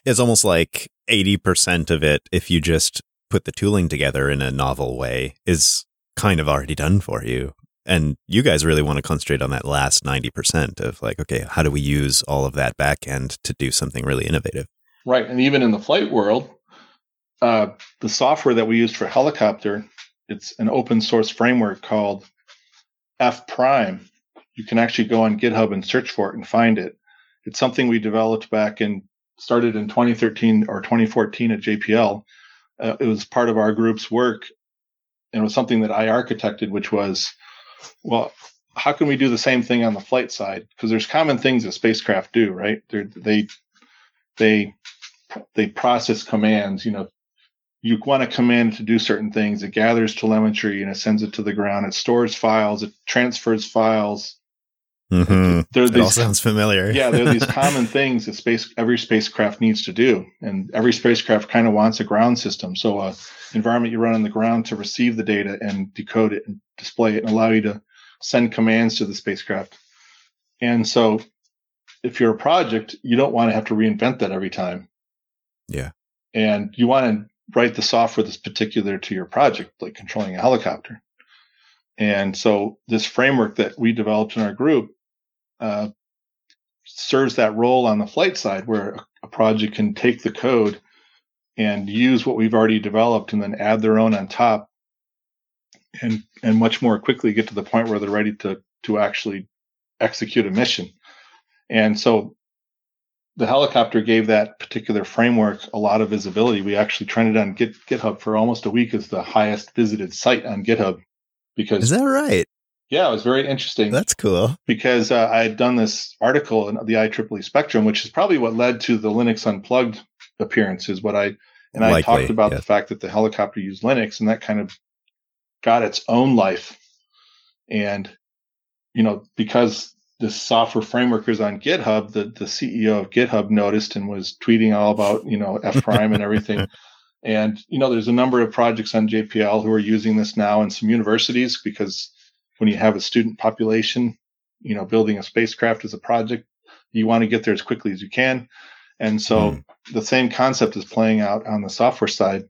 It's almost like 80% of it, if you just put the tooling together in a novel way, is kind of already done for you. And you guys really want to concentrate on that last 90% of like, okay, how do we use all of that back end to do something really innovative? Right. And even in the flight world, uh, the software that we use for helicopter, it's an open source framework called F Prime. You can actually go on GitHub and search for it and find it. It's something we developed back in, started in 2013 or 2014 at JPL. Uh, it was part of our group's work and it was something that I architected, which was, well, how can we do the same thing on the flight side? Because there's common things that spacecraft do, right? They're, they they they process commands. You know, you want a command to do certain things. It gathers telemetry and it sends it to the ground. It stores files. It transfers files. Mm-hmm. There these, all sounds familiar. yeah, there are these common things that space every spacecraft needs to do, and every spacecraft kind of wants a ground system. So, a environment you run on the ground to receive the data and decode it and display it and allow you to send commands to the spacecraft. And so, if you're a project, you don't want to have to reinvent that every time. Yeah, and you want to write the software that's particular to your project, like controlling a helicopter. And so, this framework that we developed in our group uh, serves that role on the flight side where a project can take the code and use what we've already developed and then add their own on top and and much more quickly get to the point where they're ready to to actually execute a mission. And so the helicopter gave that particular framework a lot of visibility. We actually trended on Git, github for almost a week as the highest visited site on github because is that right yeah, it was very interesting. That's cool. Because uh, I had done this article in the IEEE Spectrum, which is probably what led to the Linux Unplugged appearance, is What I and I talked about yeah. the fact that the helicopter used Linux, and that kind of got its own life. And you know, because the software framework is on GitHub, the the CEO of GitHub noticed and was tweeting all about you know F prime and everything. and you know, there's a number of projects on JPL who are using this now, and some universities because when you have a student population, you know, building a spacecraft as a project, you want to get there as quickly as you can. And so mm. the same concept is playing out on the software side.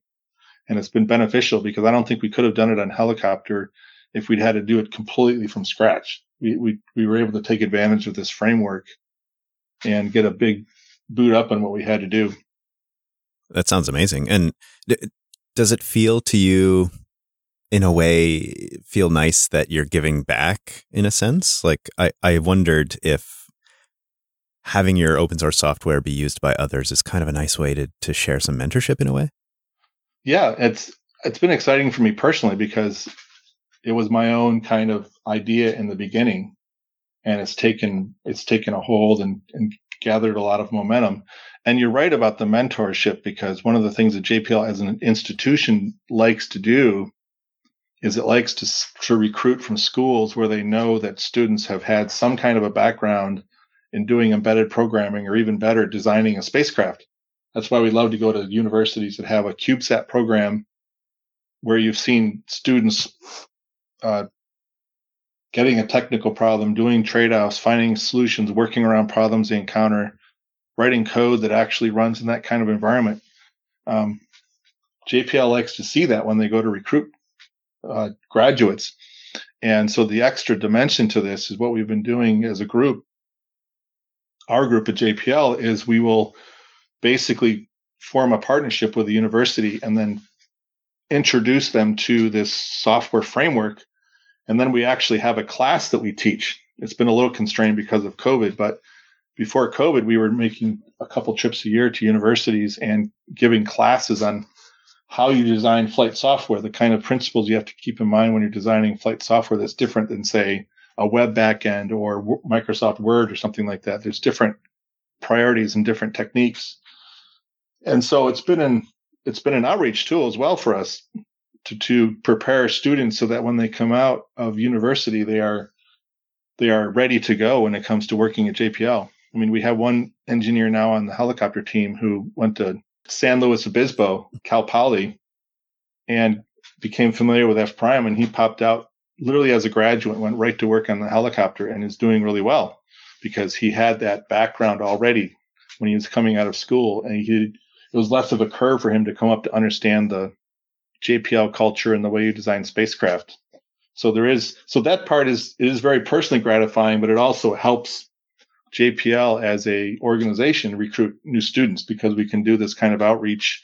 And it's been beneficial because I don't think we could have done it on helicopter if we'd had to do it completely from scratch. We, we, we were able to take advantage of this framework and get a big boot up on what we had to do. That sounds amazing. And does it feel to you in a way feel nice that you're giving back in a sense. Like I, I wondered if having your open source software be used by others is kind of a nice way to to share some mentorship in a way. Yeah, it's it's been exciting for me personally because it was my own kind of idea in the beginning and it's taken it's taken a hold and, and gathered a lot of momentum. And you're right about the mentorship because one of the things that JPL as an institution likes to do is it likes to, to recruit from schools where they know that students have had some kind of a background in doing embedded programming or even better designing a spacecraft. That's why we love to go to universities that have a cubesat program where you've seen students uh, getting a technical problem doing trade-offs finding solutions working around problems they encounter writing code that actually runs in that kind of environment. Um, jpl likes to see that when they go to recruit uh, graduates. And so the extra dimension to this is what we've been doing as a group. Our group at JPL is we will basically form a partnership with the university and then introduce them to this software framework. And then we actually have a class that we teach. It's been a little constrained because of COVID, but before COVID, we were making a couple trips a year to universities and giving classes on how you design flight software, the kind of principles you have to keep in mind when you're designing flight software that's different than, say, a web backend or Microsoft Word or something like that. There's different priorities and different techniques. And so it's been an it's been an outreach tool as well for us to to prepare students so that when they come out of university they are they are ready to go when it comes to working at JPL. I mean, we have one engineer now on the helicopter team who went to San Luis Obispo, Cal Poly, and became familiar with F Prime. And he popped out literally as a graduate, went right to work on the helicopter and is doing really well. because he had that background already when he was coming out of school, and he it was less of a curve for him to come up to understand the JPL culture and the way you design spacecraft. So there is so that part is is very personally gratifying, but it also helps JPL as a organization recruit new students because we can do this kind of outreach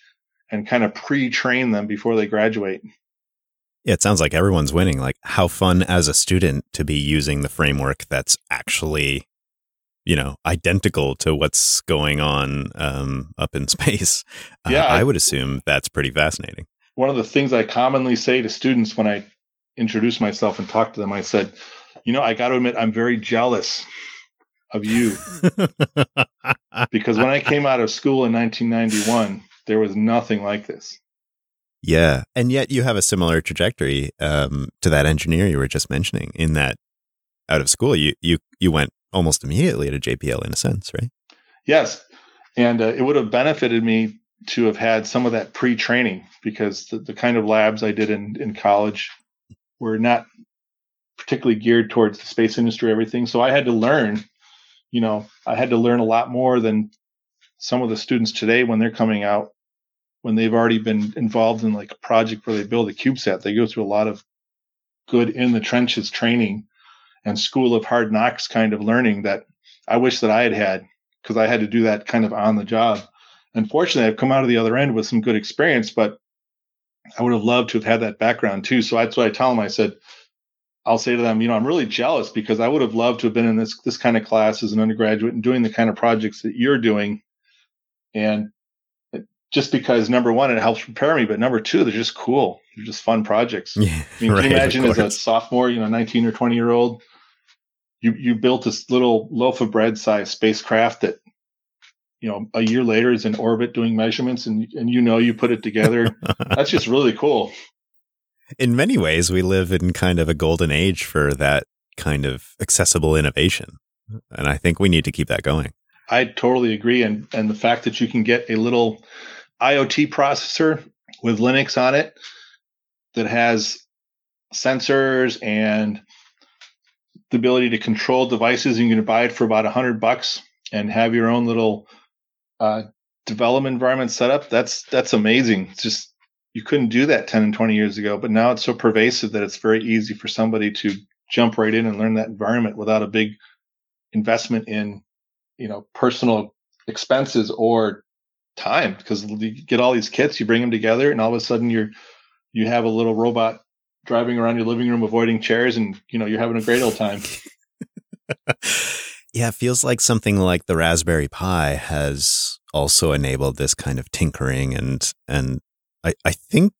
and kind of pre-train them before they graduate. Yeah, it sounds like everyone's winning. Like how fun as a student to be using the framework that's actually, you know, identical to what's going on um, up in space. Uh, yeah, I, I would assume that's pretty fascinating. One of the things I commonly say to students when I introduce myself and talk to them, I said, you know, I got to admit, I'm very jealous of you because when I came out of school in 1991, there was nothing like this. Yeah, and yet you have a similar trajectory um, to that engineer you were just mentioning. In that, out of school, you you you went almost immediately to JPL in a sense, right? Yes, and uh, it would have benefited me to have had some of that pre-training because the, the kind of labs I did in in college were not particularly geared towards the space industry, everything. So I had to learn you know, I had to learn a lot more than some of the students today when they're coming out, when they've already been involved in like a project where they build a CubeSat. They go through a lot of good in the trenches training and school of hard knocks kind of learning that I wish that I had had because I had to do that kind of on the job. Unfortunately, I've come out of the other end with some good experience, but I would have loved to have had that background too. So that's what I tell them. I said, I'll say to them, you know, I'm really jealous because I would have loved to have been in this this kind of class as an undergraduate and doing the kind of projects that you're doing. And just because number one, it helps prepare me, but number two, they're just cool. They're just fun projects. Yeah, I mean, right, can you imagine as a sophomore, you know, 19 or 20 year old, you you built this little loaf of bread size spacecraft that, you know, a year later is in orbit doing measurements and and you know you put it together. That's just really cool in many ways, we live in kind of a golden age for that kind of accessible innovation. And I think we need to keep that going. I totally agree. And, and the fact that you can get a little IoT processor with Linux on it that has sensors and the ability to control devices, and you can buy it for about a hundred bucks and have your own little uh, development environment set up. That's that's amazing. It's just you couldn't do that 10 and 20 years ago but now it's so pervasive that it's very easy for somebody to jump right in and learn that environment without a big investment in you know personal expenses or time. Because you get all these kits you bring them together and all of a sudden you're you have a little robot driving around your living room avoiding chairs and you know you're having a great old time. Yeah it feels like something like the raspberry pi has also enabled this kind of tinkering and and I, I think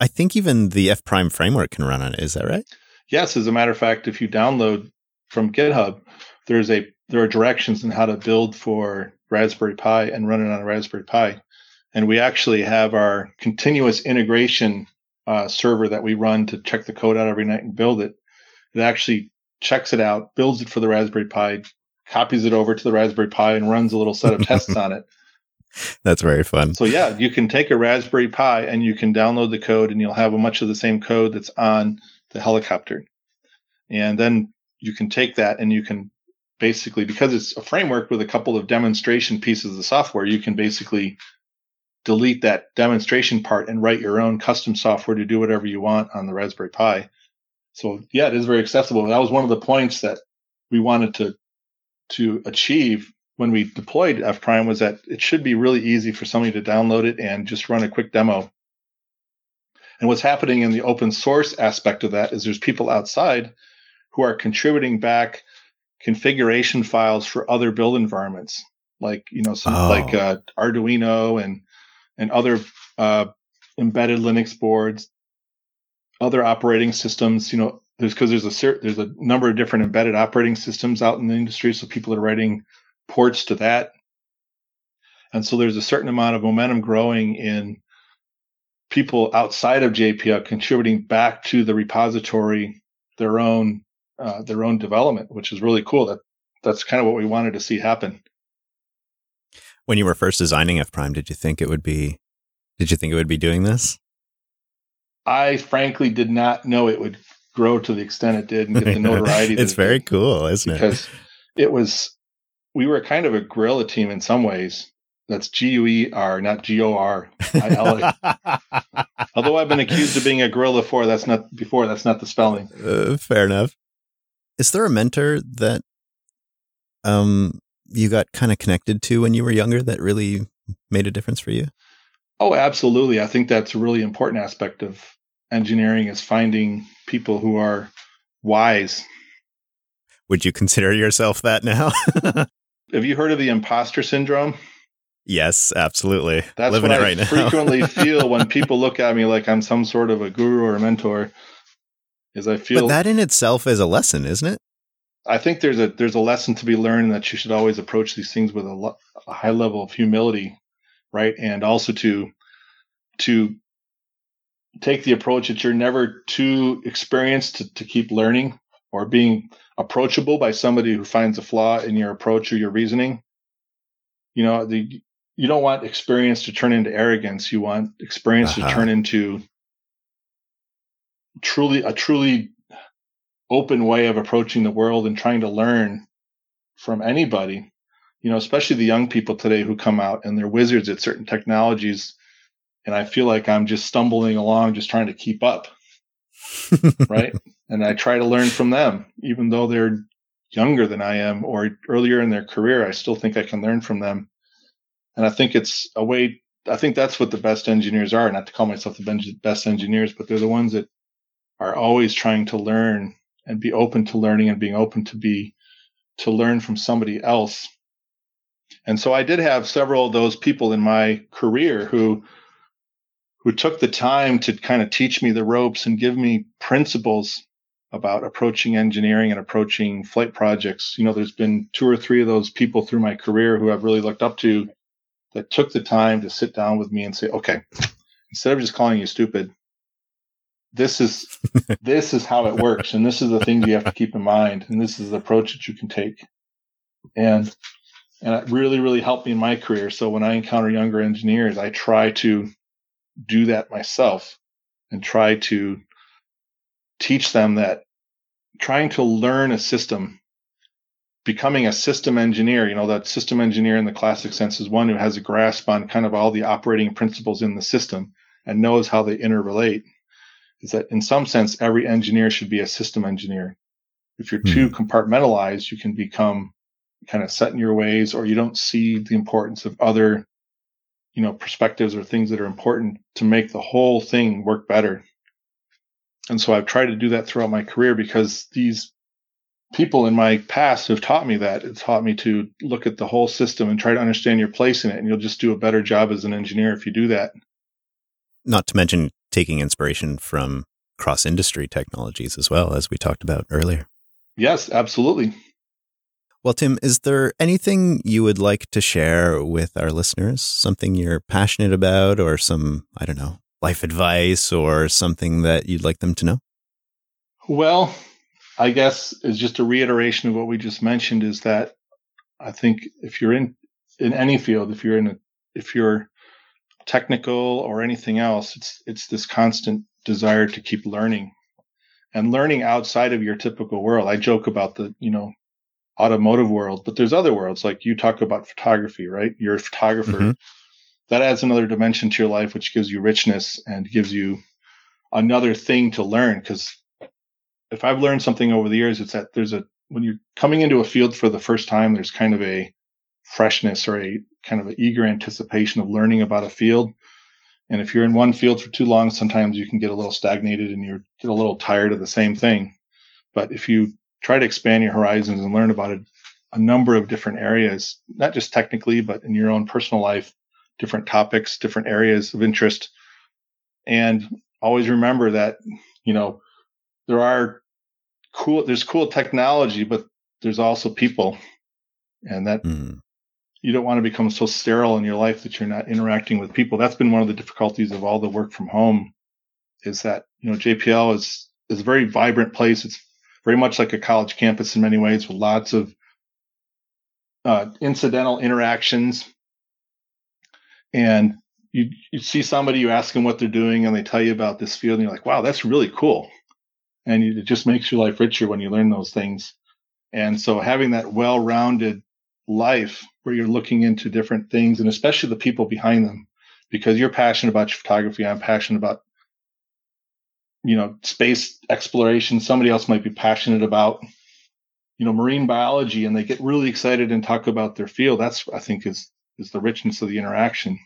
I think even the F Prime framework can run on it. Is that right? Yes. As a matter of fact, if you download from GitHub, there's a there are directions on how to build for Raspberry Pi and run it on a Raspberry Pi. And we actually have our continuous integration uh, server that we run to check the code out every night and build it. It actually checks it out, builds it for the Raspberry Pi, copies it over to the Raspberry Pi, and runs a little set of tests on it. That's very fun. So yeah, you can take a Raspberry Pi and you can download the code and you'll have a much of the same code that's on the helicopter. And then you can take that and you can basically because it's a framework with a couple of demonstration pieces of software, you can basically delete that demonstration part and write your own custom software to do whatever you want on the Raspberry Pi. So yeah, it is very accessible. That was one of the points that we wanted to to achieve when we deployed F Prime was that it should be really easy for somebody to download it and just run a quick demo. And what's happening in the open source aspect of that is there's people outside who are contributing back configuration files for other build environments, like you know, some oh. like uh, Arduino and and other uh, embedded Linux boards, other operating systems. You know, there's because there's a there's a number of different embedded operating systems out in the industry, so people are writing ports to that. And so there's a certain amount of momentum growing in people outside of JPL contributing back to the repository their own uh, their own development, which is really cool. That that's kind of what we wanted to see happen. When you were first designing F Prime, did you think it would be? Did you think it would be doing this? I frankly did not know it would grow to the extent it did and get the notoriety. it's very cool, isn't because, it? Because it was we were kind of a guerrilla team in some ways. That's G U E R, not G O R. Although I've been accused of being a guerrilla before, that's not before. That's not the spelling. Uh, fair enough. Is there a mentor that um you got kind of connected to when you were younger that really made a difference for you? Oh, absolutely. I think that's a really important aspect of engineering is finding people who are wise. Would you consider yourself that now? Have you heard of the imposter syndrome? Yes, absolutely. That's Living what it I right now. frequently feel when people look at me like I'm some sort of a guru or a mentor. Is I feel but that in itself is a lesson, isn't it? I think there's a there's a lesson to be learned that you should always approach these things with a, lo- a high level of humility, right? And also to to take the approach that you're never too experienced to, to keep learning or being approachable by somebody who finds a flaw in your approach or your reasoning. You know, the you don't want experience to turn into arrogance. You want experience Uh-huh. to turn into truly a truly open way of approaching the world and trying to learn from anybody. You know, especially the young people today who come out and they're wizards at certain technologies. And I feel like I'm just stumbling along, just trying to keep up right? And I try to learn from them, even though they're younger than I am or earlier in their career. I still think I can learn from them. And I think it's a way, I think that's what the best engineers are. Not to call myself the best engineers, but they're the ones that are always trying to learn and be open to learning and being open to be, to learn from somebody else. And so I did have several of those people in my career who, who took the time to kind of teach me the ropes and give me principles about approaching engineering and approaching flight projects. You know, there's been two or three of those people through my career who I've really looked up to that took the time to sit down with me and say, okay, instead of just calling you stupid, this is this is how it works and this is the things you have to keep in mind and this is the approach that you can take and and it really really helped me in my career so when i encounter younger engineers i try to do that myself and try to teach them that trying to learn a system becoming a system engineer you know that system engineer in the classic sense is one who has a grasp on kind of all the operating principles in the system and knows how they interrelate is that in some sense every engineer should be a system engineer. If you're too hmm. compartmentalized you can become kind of set in your ways or you don't see the importance of other you know perspectives or things that are important to make the whole thing work better and so i've tried to do that throughout my career because these people in my past have taught me that it's taught me to look at the whole system and try to understand your place in it and you'll just do a better job as an engineer if you do that Not to mention taking inspiration from cross industry technologies as well, as we talked about earlier. yes absolutely Well, Tim, is there anything you would like to share with our listeners? Something you're passionate about, or some, I don't know, life advice, or something that you'd like them to know? Well, I guess is just a reiteration of what we just mentioned is that I think if you're in in any field, if you're in a if you're technical or anything else, it's it's this constant desire to keep learning and learning outside of your typical world. I joke about the, you know, automotive world, but there's other worlds like you talk about photography, right? You're a photographer. Mhm. That adds another dimension to your life, which gives you richness and gives you another thing to learn. Because if I've learned something over the years, it's that there's a when you're coming into a field for the first time, there's kind of a freshness or a kind of an eager anticipation of learning about a field. And if you're in one field for too long, sometimes you can get a little stagnated and you get a little tired of the same thing. But if you try to expand your horizons and learn about a, a number of different areas, not just technically, but in your own personal life, different topics, different areas of interest. And always remember that, you know, there are cool, there's cool technology, but there's also people. And that Mm. you don't want to become so sterile in your life that you're not interacting with people. That's been one of the difficulties of all the work from home is that, you know, JPL is, is a very vibrant place. It's very much like a college campus in many ways with lots of uh, incidental interactions. And you, you see somebody, you ask them what they're doing, and they tell you about this field, and you're like, wow, that's really cool. And it just makes your life richer when you learn those things. And so having that well rounded life where you're looking into different things and especially the people behind them, because you're passionate about your photography. I'm passionate about, you know, space exploration. Somebody else might be passionate about, you know, marine biology and they get really excited and talk about their field. That's, I think, is, is the richness of the interaction.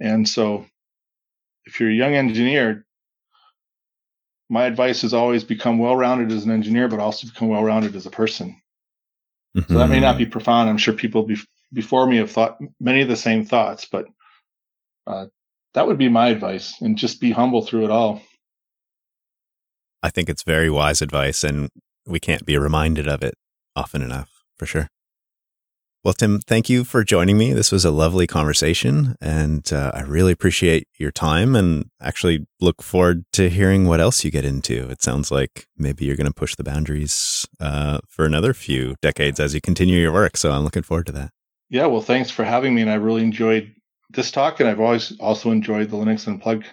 And so if you're a young engineer, my advice is always become well rounded as an engineer, but also become well rounded as a person. Mm-hmm. So that may not be profound. I'm sure people be- before me have thought many of the same thoughts, but uh, that would be my advice and just be humble through it all. I think it's very wise advice, and we can't be reminded of it often enough, for sure. Well, Tim, thank you for joining me. This was a lovely conversation, and uh, I really appreciate your time and actually look forward to hearing what else you get into. It sounds like maybe you're going to push the boundaries uh, for another few decades as you continue your work. So I'm looking forward to that. Yeah, well, thanks for having me. And I really enjoyed this talk, and I've always also enjoyed the Linux Unplugged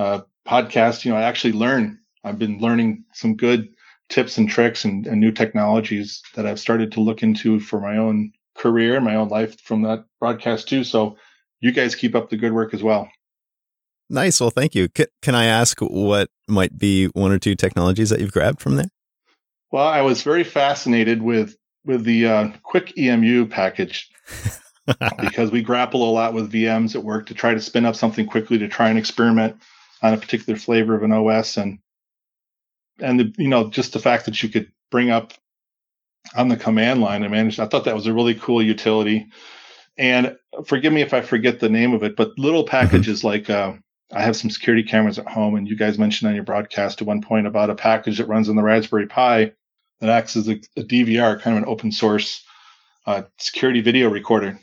uh, podcast. You know, I actually learn. I've been learning some good tips and tricks and, and new technologies that I've started to look into for my own career and my own life from that broadcast too. So you guys keep up the good work as well. Nice. Well, thank you. C- can I ask what might be one or two technologies that you've grabbed from there? Well, I was very fascinated with with the uh, QEMU package because we grapple a lot with VMs at work to try to spin up something quickly to try and experiment on a particular flavor of an OS and and the, you know just the fact that you could bring up on the command line. I managed. I thought that was a really cool utility. And forgive me if I forget the name of it, but little mm-hmm. packages like uh, I have some security cameras at home, and you guys mentioned on your broadcast at one point about a package that runs on the Raspberry Pi that acts as a, a DVR, kind of an open source uh, security video recorder.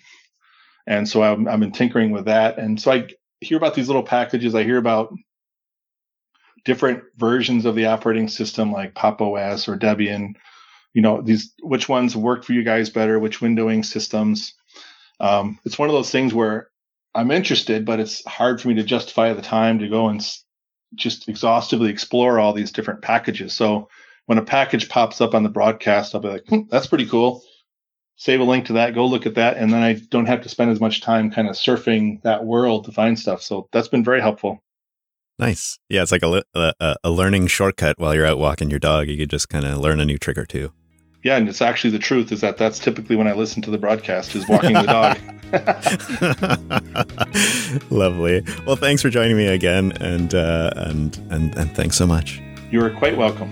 And so I've, I've been tinkering with that. And so I hear about these little packages. I hear about different versions of the operating system like Pop OS or Debian you know these which ones work for you guys better which windowing systems. Um, it's one of those things where i'm interested but it's hard for me to justify the time to go and just exhaustively explore all these different packages. So when a package pops up on the broadcast i'll be like hmm, that's pretty cool. Save a link to that go look at that and then i don't have to spend as much time kind of surfing that world to find stuff. So that's been very helpful. Nice. Yeah it's like a, a, a learning shortcut while you're out walking your dog. You could just kind of learn a new trick or two yeah, and it's actually the truth is that that's typically when I listen to the broadcast is walking the dog. Lovely. Well, thanks for joining me again, and uh, and and and thanks so much. You are quite welcome.